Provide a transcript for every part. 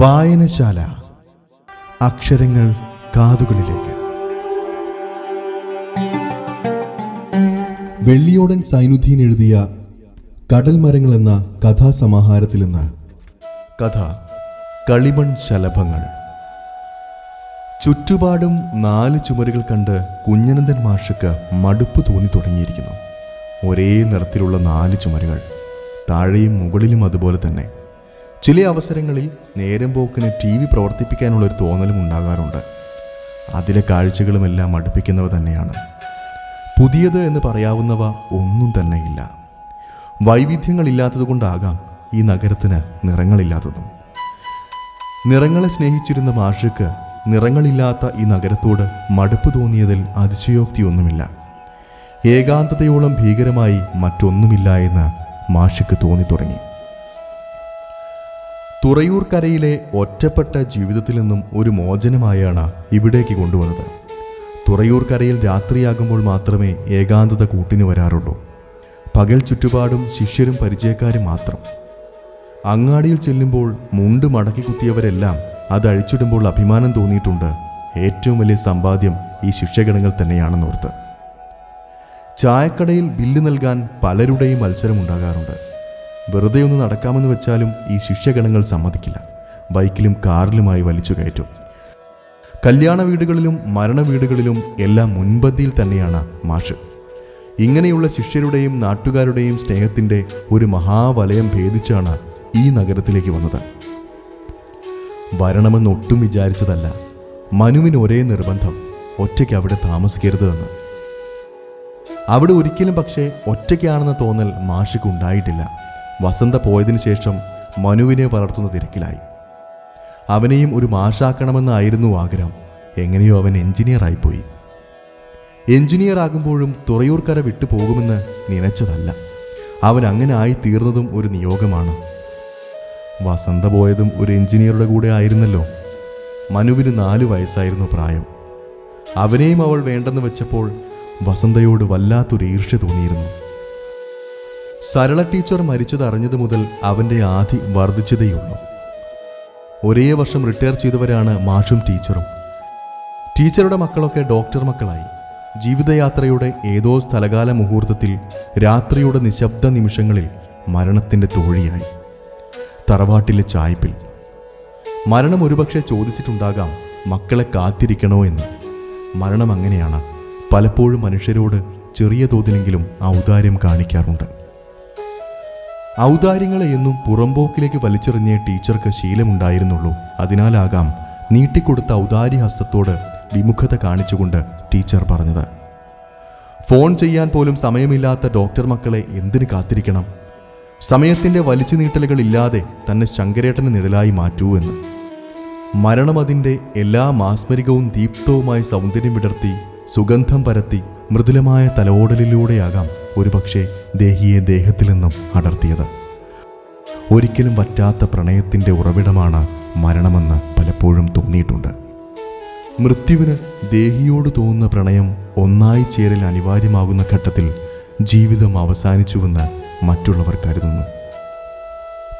വായനശാല. അക്ഷരങ്ങൾ കാതുകളിലേക്ക്. വെള്ളിയോടൻ സൈനുദ്ദീൻ എഴുതിയ കടൽ മരങ്ങൾ എന്ന കഥാസമാഹാരത്തിൽ നിന്ന് കഥ കളിമൺ ശലഭങ്ങൾ. ചുറ്റുപാടും നാല് ചുമരുകൾ കണ്ട് കുഞ്ഞനന്ദൻ മാഷക്ക് മടുപ്പ് തോന്നി തുടങ്ങിയിരിക്കുന്നു. ഒരേ നിറത്തിലുള്ള നാല് ചുമരുകൾ താഴെയും മുകളിലും അതുപോലെ തന്നെ. ചില അവസരങ്ങളിൽ നേരം പോക്കിന് ടി വി പ്രവർത്തിപ്പിക്കാനുള്ളൊരു തോന്നലും ഉണ്ടാകാറുണ്ട്. അതിലെ കാഴ്ചകളുമെല്ലാം മടുപ്പിക്കുന്നവ തന്നെയാണ്. പുതിയത് എന്ന് പറയാവുന്നവ ഒന്നും തന്നെയില്ല. വൈവിധ്യങ്ങളില്ലാത്തതുകൊണ്ടാകാം ഈ നഗരത്തിന് നിറങ്ങളില്ലാത്തതും. നിറങ്ങളെ സ്നേഹിച്ചിരുന്ന മാഷക്ക് നിറങ്ങളില്ലാത്ത ഈ നഗരത്തോട് മടുപ്പ് തോന്നിയതിൽ അതിശയോക്തിയൊന്നുമില്ല. ഏകാന്തതയോളം ഭീകരമായി മറ്റൊന്നുമില്ല എന്ന് മാഷിക്ക് തോന്നി തുടങ്ങി തുറയൂർക്കരയിലെ ഒറ്റപ്പെട്ട ജീവിതത്തിൽ നിന്നും ഒരു മോചനമായാണ് ഇവിടേക്ക് കൊണ്ടുവന്നത്. തുറയൂർക്കരയിൽ രാത്രിയാകുമ്പോൾ മാത്രമേ ഏകാന്തത കൂട്ടിന് വരാറുള്ളൂ. പകൽ ചുറ്റുപാടും ശിഷ്യരും പരിചയക്കാരും മാത്രം. അങ്ങാടിയിൽ ചെല്ലുമ്പോൾ മുണ്ട് മടക്കി കുത്തിയവരെല്ലാം അത് അഴിച്ചിടുമ്പോൾ അഭിമാനം തോന്നിയിട്ടുണ്ട്. ഏറ്റവും വലിയ സമ്പാദ്യം ഈ ശിഷ്യഗണങ്ങൾ തന്നെയാണെന്നോർത്ത്. ചായക്കടയിൽ ബില്ല് നൽകാൻ പലരുടെയും മത്സരം ഉണ്ടാകാറുണ്ട് വെറുതെ ഒന്ന് നടക്കാമെന്ന് വെച്ചാലും ഈ ശിഷ്യഗണങ്ങൾ സമ്മതിക്കില്ല. ബൈക്കിലും കാറിലുമായി വലിച്ചു കയറ്റും. കല്യാണ വീടുകളിലും മരണ വീടുകളിലും എല്ലാം മുൻപന്തിയിൽ തന്നെയാണ് മാഷ്. ഇങ്ങനെയുള്ള ശിഷ്യരുടെയും നാട്ടുകാരുടെയും സ്നേഹത്തിന്റെ ഒരു മഹാവലയം ഭേദിച്ചാണ് ഈ നഗരത്തിലേക്ക് വന്നത്. വരണമെന്ന് ഒട്ടും വിചാരിച്ചതല്ല. മനുവിന് ഒരേ നിർബന്ധം ഒറ്റയ്ക്ക് അവിടെ താമസിക്കരുത് എന്ന്. അവിടെ ഒരിക്കലും പക്ഷേ ഒറ്റയ്ക്കാണെന്ന തോന്നൽ മാഷിക്ക് ഉണ്ടായിട്ടില്ല. വസന്ത പോയതിനു ശേഷം മനുവിനെ വളർത്തുന്ന തിരക്കിലായി. അവനെയും ഒരു മാഷാക്കണമെന്നായിരുന്നു ആഗ്രഹം. എങ്ങനെയോ അവൻ എഞ്ചിനീയർ ആയിപ്പോയി എഞ്ചിനീയർ ആകുമ്പോഴും തുറയൂർക്കര വിട്ടു പോകുമെന്ന് നനച്ചതല്ല. അവൻ അങ്ങനെ ആയി തീർന്നതും ഒരു നിയോഗമാണ്. വസന്ത പോയതും ഒരു എഞ്ചിനീയറുടെ കൂടെ ആയിരുന്നല്ലോ. മനുവിന് നാല് വയസ്സായിരുന്നു പ്രായം. അവനെയും അവൾ വേണ്ടെന്ന് വെച്ചപ്പോൾ വസന്തയോട് വല്ലാത്തൊരു ഈർഷ്യ തോന്നിയിരുന്നു. സരള ടീച്ചർ മരിച്ചത് അറിഞ്ഞതു മുതൽ അവന്റെ ആധി വർദ്ധിച്ചതേയുള്ളൂ. ഒരേ വർഷം റിട്ടയർ ചെയ്തവരാണ് മാഷും ടീച്ചറും. ടീച്ചറുടെ മക്കളൊക്കെ ഡോക്ടർ മക്കളായി. ജീവിതയാത്രയുടെ ഏതോ സ്ഥലകാല മുഹൂർത്തത്തിൽ രാത്രിയുടെ നിശബ്ദ നിമിഷങ്ങളിൽ മരണത്തിന്റെ തോഴിയായി. തറവാട്ടിലെ ചായ്പിൽ മരണം ഒരുപക്ഷെ ചോദിച്ചിട്ടുണ്ടാകാം മക്കളെ കാത്തിരിക്കണോ എന്ന്. മരണം അങ്ങനെയാണ്. പലപ്പോഴും മനുഷ്യരോട് ചെറിയ തോതിലെങ്കിലും ഔദാര്യം കാണിക്കാറുണ്ട്. ഔദാര്യങ്ങളെ എന്നും പുറമ്പോക്കിലേക്ക് വലിച്ചെറിഞ്ഞേ ടീച്ചർക്ക് ശീലമുണ്ടായിരുന്നുള്ളൂ. അതിനാലാകാം നീട്ടിക്കൊടുത്ത ഔദാര്യഹസ്തത്തോട് വിമുഖത കാണിച്ചുകൊണ്ട് ടീച്ചർ പറഞ്ഞത്. ഫോൺ ചെയ്യാൻ പോലും സമയമില്ലാത്ത ഡോക്ടർ മക്കളെ എന്തിനു കാത്തിരിക്കണം? സമയത്തിന്റെ വലിച്ചു നീട്ടലുകളില്ലാതെ തന്നെ ശങ്കരേട്ടന് നിഴലായി മാറ്റൂ എന്ന്. മരണം അതിന്റെ എല്ലാ മാസ്മരികവും ദീപ്തവുമായി സൗന്ദര്യം വിടർത്തി സുഗന്ധം പരത്തി മൃദുലമായ തലോടലിലൂടെയാകാം ഒരുപക്ഷെ ദേഹിയെ ദേഹത്തിൽ നിന്നും അടർത്തിയത്. ഒരിക്കലും വറ്റാത്ത പ്രണയത്തിന്റെ ഉറവിടമാണ് മരണമെന്ന് പലപ്പോഴും തോന്നിയിട്ടുണ്ട്. മൃത്യുവിന് ദേഹിയോട് തോന്നുന്ന പ്രണയം ഒന്നായി ചേരൽ അനിവാര്യമാകുന്ന ഘട്ടത്തിൽ ജീവിതം അവസാനിച്ചുവെന്ന് മറ്റുള്ളവർ കരുതുന്നു.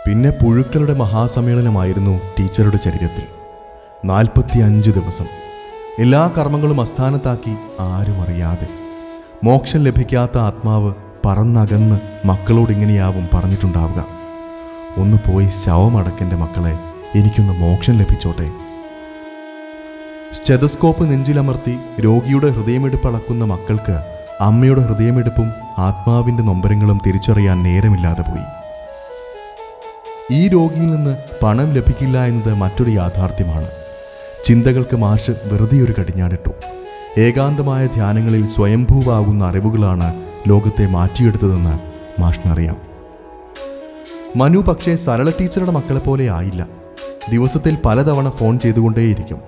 പിന്നെ പുഴുക്കളുടെ മഹാസമ്മേളനമായിരുന്നു ടീച്ചറുടെ ശരീരത്തിൽ നാൽപ്പത്തി അഞ്ച് ദിവസം. എല്ലാ കർമ്മങ്ങളും അസ്ഥാനത്താക്കി ആരും അറിയാതെ മോക്ഷം ലഭിക്കാത്ത ആത്മാവ് പറന്നകന്ന് മക്കളോട് ഇങ്ങനെയാവും പറഞ്ഞിട്ടുണ്ടാവുക. ഒന്ന് പോയി ശവമടക്കെന്റെ മക്കളെ എനിക്കൊന്ന് മോക്ഷം ലഭിച്ചോട്ടെ. സ്റ്റെതസ്കോപ്പ് നെഞ്ചിലമർത്തി രോഗിയുടെ ഹൃദയമെടുപ്പ് അളക്കുന്ന മക്കൾക്ക് അമ്മയുടെ ഹൃദയമെടുപ്പും ആത്മാവിന്റെ നൊമ്പരങ്ങളും തിരിച്ചറിയാൻ നേരമില്ലാതെ പോയി. ഈ രോഗിയിൽ നിന്ന് പണം ലഭിക്കില്ല എന്നത് മറ്റൊരു യാഥാർത്ഥ്യമാണ്. ചിന്തകൾക്ക് മാഷ് വെറുതെ ഒരു കടിഞ്ഞാണിട്ടു. ഏകാന്തമായ ധ്യാനങ്ങളിൽ സ്വയംഭൂവാകുന്ന അറിവുകളാണ് ലോകത്തെ മാറ്റിയെടുത്തതെന്ന് മാഷിനറിയാം. മനു പക്ഷേ സരള ടീച്ചറുടെ മക്കളെപ്പോലെ ആയില്ല. ദിവസത്തിൽ പലതവണ ഫോൺ ചെയ്തുകൊണ്ടേയിരിക്കും.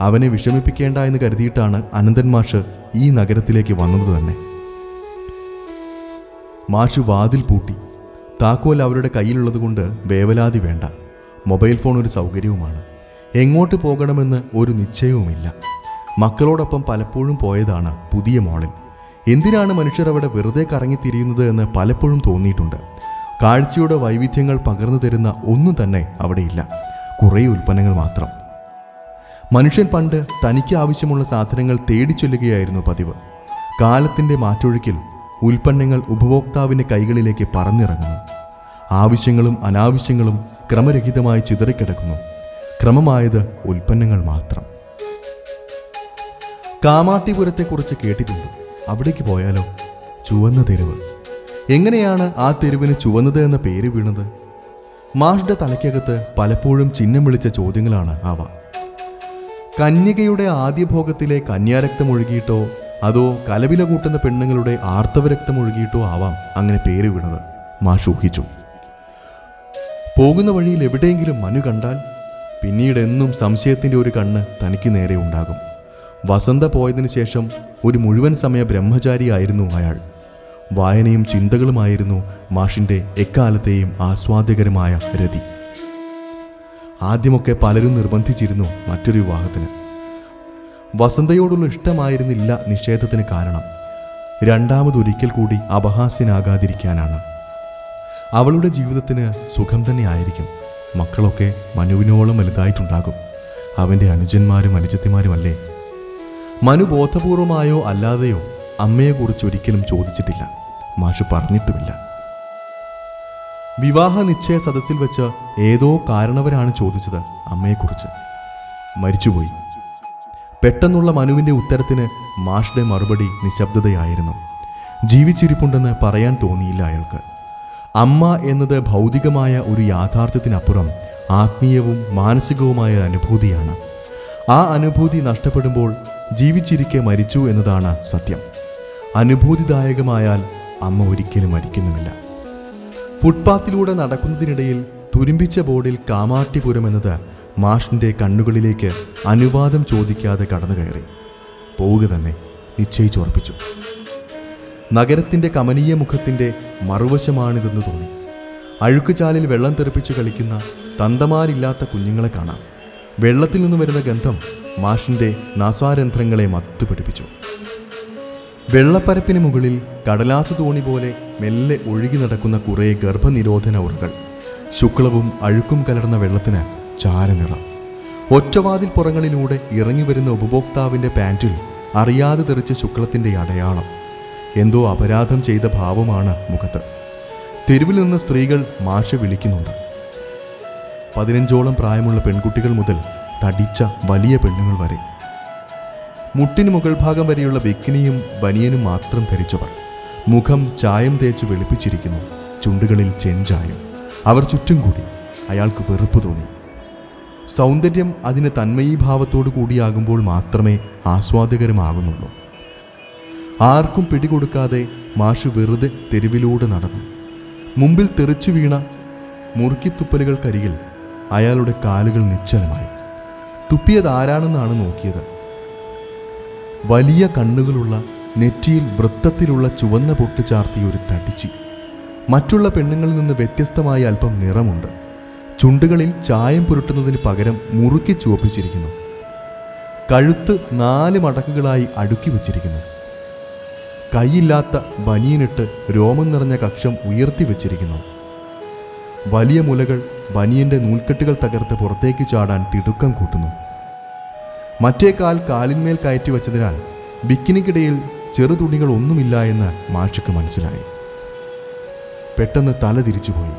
അവനെ വിഷമിപ്പിക്കേണ്ട എന്ന് കരുതിയിട്ടാണ് അനന്തൻ മാഷ് ഈ നഗരത്തിലേക്ക് വന്നത് തന്നെ. മാഷ് വാതിൽ പൂട്ടി. താക്കോൽ അവരുടെ കയ്യിലുള്ളത് കൊണ്ട് വേവലാതി വേണ്ട. മൊബൈൽ ഫോൺ ഒരു സൗകര്യവുമാണ്. എങ്ങോട്ട് പോകണമെന്ന് ഒരു നിശ്ചയവുമില്ല. മക്കളോടൊപ്പം പലപ്പോഴും പോയതാണ് പുതിയ മോളിൽ എന്തിനാണ് മനുഷ്യർ അവിടെ വെറുതെ കറങ്ങിത്തിരിയുന്നത് എന്ന് പലപ്പോഴും തോന്നിയിട്ടുണ്ട്. കാഴ്ചയുടെ വൈവിധ്യങ്ങൾ പകർന്നു തരുന്ന ഒന്നും തന്നെ അവിടെയില്ല കുറേ ഉൽപ്പന്നങ്ങൾ മാത്രം. മനുഷ്യൻ പണ്ട് തനിക്ക് ആവശ്യമുള്ള സാധനങ്ങൾ തേടിച്ചൊല്ലുകയായിരുന്നു പതിവ്. കാലത്തിന്റെ മാറ്റൊഴുക്കിൽ ഉൽപ്പന്നങ്ങൾ ഉപഭോക്താവിന്റെ കൈകളിലേക്ക് പറന്നിറങ്ങുന്നു. ആവശ്യങ്ങളും അനാവശ്യങ്ങളും ക്രമരഹിതമായി ചിതറിക്കിടക്കുന്നു. ക്രമമായത് ഉൽപ്പന്നങ്ങൾ മാത്രം. കാമാട്ടിപുരത്തെക്കുറിച്ച് കേട്ടിട്ടുണ്ട്. അവിടേക്ക് പോയാലോ? ചുവന്ന തെരുവ്. എങ്ങനെയാണ് ആ തെരുവിന് ചുവന്നത് എന്ന പേര് വീണത്? മാഷ്ടെ തലയ്ക്കകത്ത് പലപ്പോഴും ചിഹ്നം വിളിച്ച ചോദ്യങ്ങളാണ് അവ. കന്യകയുടെ ആദ്യ ഭോഗത്തിലെ കന്യാരക്തം ഒഴുകിയിട്ടോ അതോ കലവില കൂട്ടുന്ന പെണ്ണുങ്ങളുടെ ആർത്തവരക്തം ഒഴുകിയിട്ടോ ആവാം അങ്ങനെ പേര് വീണത്. മാഷ് ഊഹിച്ചു. പോകുന്ന വഴിയിൽ എവിടെയെങ്കിലും മനു കണ്ടാൽ പിന്നീട് എന്നും സംശയത്തിന്റെ ഒരു കണ്ണ് തനിക്ക് നേരെ ഉണ്ടാകും. വസന്ത പോയതിനു ശേഷം ഒരു മുഴുവൻ സമയ ബ്രഹ്മചാരിയായിരുന്നു അയാൾ. വായനയും ചിന്തകളുമായിരുന്നു മാഷിന്റെ എക്കാലത്തെയും ആസ്വാദ്യകരമായ രതി. ആദ്യമൊക്കെ പലരും നിർബന്ധിച്ചിരുന്നു മറ്റൊരു വിവാഹത്തിന്. വസന്തയോടുള്ള ഇഷ്ടമായിരുന്നില്ല നിഷേധത്തിന് കാരണം. രണ്ടാമതൊരിക്കൽ കൂടി അപഹാസ്യനാകാതിരിക്കാനാണ്. അവളുടെ ജീവിതത്തിന് സുഖം തന്നെ ആയിരിക്കും. മക്കളൊക്കെ മനുവിനോളം വലുതായിട്ടുണ്ടാകും. അവന്റെ അനുജന്മാരും അനുജത്തിമാരുമല്ലേ മനു ബോധപൂർവമായോ അല്ലാതെയോ അമ്മയെക്കുറിച്ച് ഒരിക്കലും ചോദിച്ചിട്ടില്ല. മാഷ് പറഞ്ഞിട്ടുമില്ല. വിവാഹ നിശ്ചയ സദസ്സിൽ വെച്ച് ഏതോ കാരണവരാണ് ചോദിച്ചത് അമ്മയെക്കുറിച്ച്. മരിച്ചുപോയി. പെട്ടെന്നുള്ള മനുവിന്റെ ഉത്തരത്തിന് മാഷുടെ മറുപടി നിശബ്ദതയായിരുന്നു. ജീവിച്ചിരിപ്പുണ്ടെന്ന് പറയാൻ തോന്നിയില്ല അയാൾക്ക്. അമ്മ എന്നത് ഭൗതികമായ ഒരു യാഥാർത്ഥ്യത്തിനപ്പുറം ആത്മീയവും മാനസികവുമായ ഒരു അനുഭൂതിയാണ്. ആ അനുഭൂതി നഷ്ടപ്പെടുമ്പോൾ ജീവിച്ചിരിക്കെ മരിച്ചു എന്നതാണ് സത്യം. അനുഭൂതിദായകമായാൽ അമ്മ ഒരിക്കലും മരിക്കുന്നുമില്ല. ഫുട്പാത്തിലൂടെ നടക്കുന്നതിനിടയിൽ തുരുമ്പിച്ച ബോർഡിൽ കാമാട്ടിപുരം എന്നത് മാഷിന്റെ കണ്ണുകളിലേക്ക് അനുവാദം ചോദിക്കാതെ കടന്നു കയറി പോവുക തന്നെ നിശ്ചയിച്ചുറപ്പിച്ചു. നഗരത്തിന്റെ കമനീയ മുഖത്തിന്റെ മറുവശമാണിതെന്ന് തോന്നി. അഴുക്കുചാലിൽ വെള്ളം തെറിപ്പിച്ച് കളിക്കുന്ന തന്തമാരില്ലാത്ത കുഞ്ഞുങ്ങളെ കാണാം. വെള്ളത്തിൽ നിന്ന് വരുന്ന ഗന്ധം മാഷിന്റെ നാസ്വാരന്ധ്രങ്ങളെ മത്തുപിടിപ്പിച്ചു. വെള്ളപ്പരപ്പിന് മുകളിൽ കടലാസ് തോണി പോലെ മെല്ലെ ഒഴുകി നടക്കുന്ന കുറേ ഗർഭനിരോധന ഉറകൾ. ശുക്ലവും അഴുക്കും കലർന്ന വെള്ളത്തിന് ചാരനിറം. ഒറ്റവാതിൽ പുറങ്ങളിലൂടെ ഇറങ്ങി വരുന്ന ഉപഭോക്താവിന്റെ പാന്റിൽ അറിയാതെ തെറിച്ച ശുക്ലത്തിന്റെ അടയാളം. എന്തോ അപരാധം ചെയ്ത ഭാവമാണ് മുഖത്ത്. തെരുവിൽ നിന്ന് സ്ത്രീകൾ മാഷ വിളിക്കുന്നുണ്ട്. പതിനഞ്ചോളം പ്രായമുള്ള പെൺകുട്ടികൾ മുതൽ തടിച്ച വലിയ പെണ്ണുങ്ങൾ വരെ. മുട്ടിന് മുകൾ ഭാഗം വരെയുള്ള ബിക്കിനിയും ബനിയനും മാത്രം ധരിച്ചവർ. മുഖം ചായം തേച്ച് വെളുപ്പിച്ചിരിക്കുന്നു. ചുണ്ടുകളിൽ ചെഞ്ചായം. അവർ ചുറ്റും കൂടി. അയാൾക്ക് വെറുപ്പ് തോന്നി. സൗന്ദര്യം അതിന് തന്മയീഭാവത്തോടു കൂടിയാകുമ്പോൾ മാത്രമേ ആസ്വാദകരമാകുന്നുള്ളൂ. ആർക്കും പിടികൊടുക്കാതെ മാഷ് വെറുതെ തെരുവിലൂടെ നടന്നു. മുമ്പിൽ തെറിച്ചു വീണ മുറുക്കിത്തുപ്പലുകൾക്കരികിൽ അയാളുടെ കാലുകൾ നിശ്ചലമായി. തുപ്പിയത് ആരാണെന്നാണ് നോക്കിയത്? വലിയ കണ്ണുകളുള്ള നെറ്റിയിൽ വൃത്തത്തിലുള്ള ചുവന്ന പൊട്ട് ചാർത്തി ഒരു തടിച്ചി. മറ്റുള്ള പെണ്ണുങ്ങളിൽ നിന്ന് വ്യത്യസ്തമായ അല്പം നിറമുണ്ട്. ചുണ്ടുകളിൽ ചായം പുരട്ടുന്നതിന് പകരം മുറുക്കി ചുവപ്പിച്ചിരിക്കുന്നു. കഴുത്ത് നാല് മടക്കുകളായി അടുക്കി വച്ചിരിക്കുന്നു. കൈയില്ലാത്ത ബനിയനിട്ട് രോമം നിറഞ്ഞ കക്ഷം ഉയർത്തി വച്ചിരിക്കുന്നു. വലിയ മുലകൾ ബനിയന്റെ നൂൽക്കെട്ടുകൾ തകർത്ത് പുറത്തേക്ക് ചാടാൻ തിടുക്കം കൂട്ടുന്നു. മറ്റേ കാൽ കാലിന്മേൽ കയറ്റി വച്ചതിനാൽ ബിക്കിനിക്കിടയിൽ ചെറുതുണികൾ ഒന്നുമില്ല എന്ന് മാഷക്ക് മനസ്സിലായി. പെട്ടെന്ന് തല തിരിച്ചുപോയി.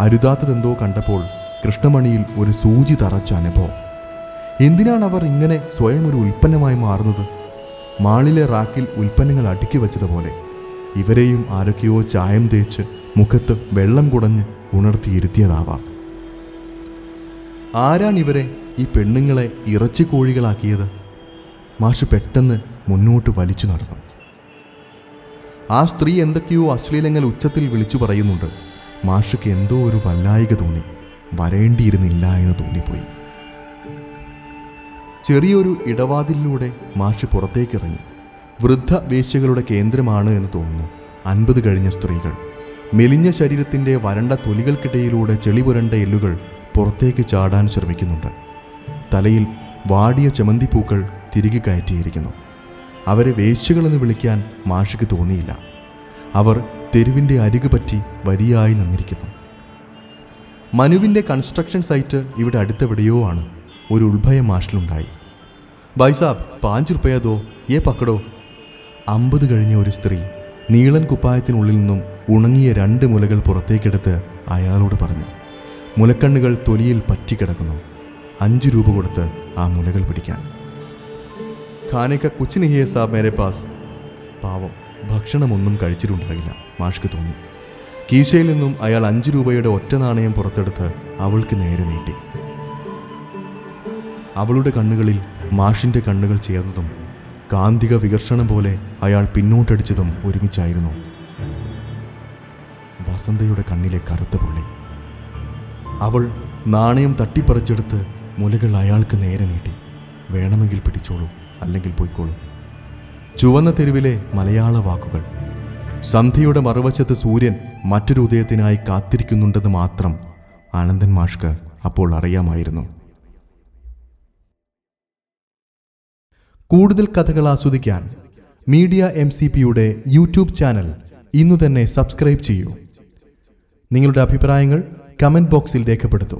അരുതാത്തതെന്തോ കണ്ടപ്പോൾ കൃഷ്ണമണിയിൽ ഒരു സൂചി തറച്ച അനുഭവം. എന്തിനാണ് അവർ ഇങ്ങനെ സ്വയം ഒരു ഉൽപ്പന്നമായി മാറുന്നത്? മാളിലെ റാക്കിൽ ഉൽപ്പന്നങ്ങൾ അടുക്കി വെച്ചതുപോലെ ഇവരെയും ആരൊക്കെയോ ചായം തേച്ച് മുഖത്ത് വെള്ളം കുടഞ്ഞ് ഉണർത്തിയിരുത്തിയതാവാം. ആരാണിവരെ ഈ പെണ്ണുങ്ങളെ ഇറച്ചി കോഴികളാക്കിയത്? മാഷ് പെട്ടെന്ന് മുന്നോട്ട് വലിച്ചു നടന്നു. ആ സ്ത്രീ എന്തൊക്കെയോ അശ്ലീലങ്ങൾ ഉച്ചത്തിൽ വിളിച്ചു പറയുന്നുണ്ട്. മാഷയ്ക്ക് എന്തോ ഒരു വല്ലായിക തോന്നി. വരേണ്ടിയിരുന്നില്ല എന്ന് തോന്നിപ്പോയി. ചെറിയൊരു ഇടവാതിലിലൂടെ മാഷ് പുറത്തേക്കിറങ്ങി. വൃദ്ധ വേശ്യകളുടെ കേന്ദ്രമാണ് എന്ന് തോന്നുന്നു. അൻപത് കഴിഞ്ഞ സ്ത്രീകൾ. മെലിഞ്ഞ ശരീരത്തിന്റെ വരണ്ട തൊലികൾക്കിടയിലൂടെ ചെളി പുരണ്ട എല്ലുകൾ പുറത്തേക്ക് ചാടാൻ ശ്രമിക്കുന്നുണ്ട്. തലയിൽ വാടിയ ചമന്തിപ്പൂക്കൾ തിരികെ കയറ്റിയിരിക്കുന്നു. അവരെ വേശ്യകളെന്ന് വിളിക്കാൻ മാഷിക്ക് തോന്നിയില്ല. അവർ തെരുവിന്റെ അരികു പറ്റി വരിയായി നിന്നിരിക്കുന്നു. മനുവിന്റെ കൺസ്ട്രക്ഷൻ സൈറ്റ് ഇവിടെ അടുത്തെവിടെയോ ആണ് ഒരു ഉത്ഭയം മാഷിലുണ്ടായി. ബൈസാബ് പാഞ്ച് റുപ്പയതോ ഏ പക്കടോ? അമ്പത് കഴിഞ്ഞ ഒരു സ്ത്രീ നീളൻ കുപ്പായത്തിനുള്ളിൽ നിന്നും ഉണങ്ങിയ രണ്ട് മുലകൾ പുറത്തേക്കെടുത്ത് അയാളോട് പറഞ്ഞു മുലക്കണ്ണുകൾ തൊലിയിൽ പറ്റിക്കിടക്കുന്നു. അഞ്ച് രൂപ കൊടുത്ത് ആ മുലകൾ പിടിക്കാൻ. ഖാനേക്ക കുച്ചിനിഹിയെ സാബ് മേരെ പാസ്. പാവം ഭക്ഷണമൊന്നും കഴിച്ചിട്ടുണ്ടാകില്ല. മാഷ്ക്ക് തോന്നി. കീശയിൽ നിന്നും അയാൾ അഞ്ച് രൂപയുടെ ഒറ്റ നാണയം പുറത്തെടുത്ത് അവൾക്ക് നേരെ നീട്ടി. അവളുടെ കണ്ണുകളിൽ മാഷിന്റെ കണ്ണുകൾ ചേർന്നതും കാന്തിക വികർഷണം പോലെ അയാൾ പിന്നോട്ടടിച്ചതും ഒരുമിച്ചായിരുന്നു. വസന്തയുടെ കണ്ണിലെ കറുത്ത പുള്ളി. അവൾ നാണയം തട്ടിപ്പറിച്ചെടുത്ത് മുലകൾ അയാൾക്ക് നേരെ നീട്ടി. വേണമെങ്കിൽ പിടിച്ചോളൂ അല്ലെങ്കിൽ പോയിക്കോളൂ. ചുവന്ന തെരുവിലെ മലയാള വാക്കുകൾ. സന്ധ്യയുടെ മറുവശത്ത് സൂര്യൻ മറ്റൊരു ഉദയത്തിനായി കാത്തിരിക്കുന്നുണ്ടെന്ന് മാത്രം ആനന്ദൻ മാഷ്ക്ക് അപ്പോൾ അറിയാമായിരുന്നു. കൂടുതൽ കഥകൾ ആസ്വദിക്കാൻ മീഡിയ എം സി പിയുടെ യൂട്യൂബ് ചാനൽ ഇന്നു തന്നെ സബ്സ്ക്രൈബ് ചെയ്യൂ. നിങ്ങളുടെ അഭിപ്രായങ്ങൾ കമന്റ് ബോക്സിൽ രേഖപ്പെടുത്തൂ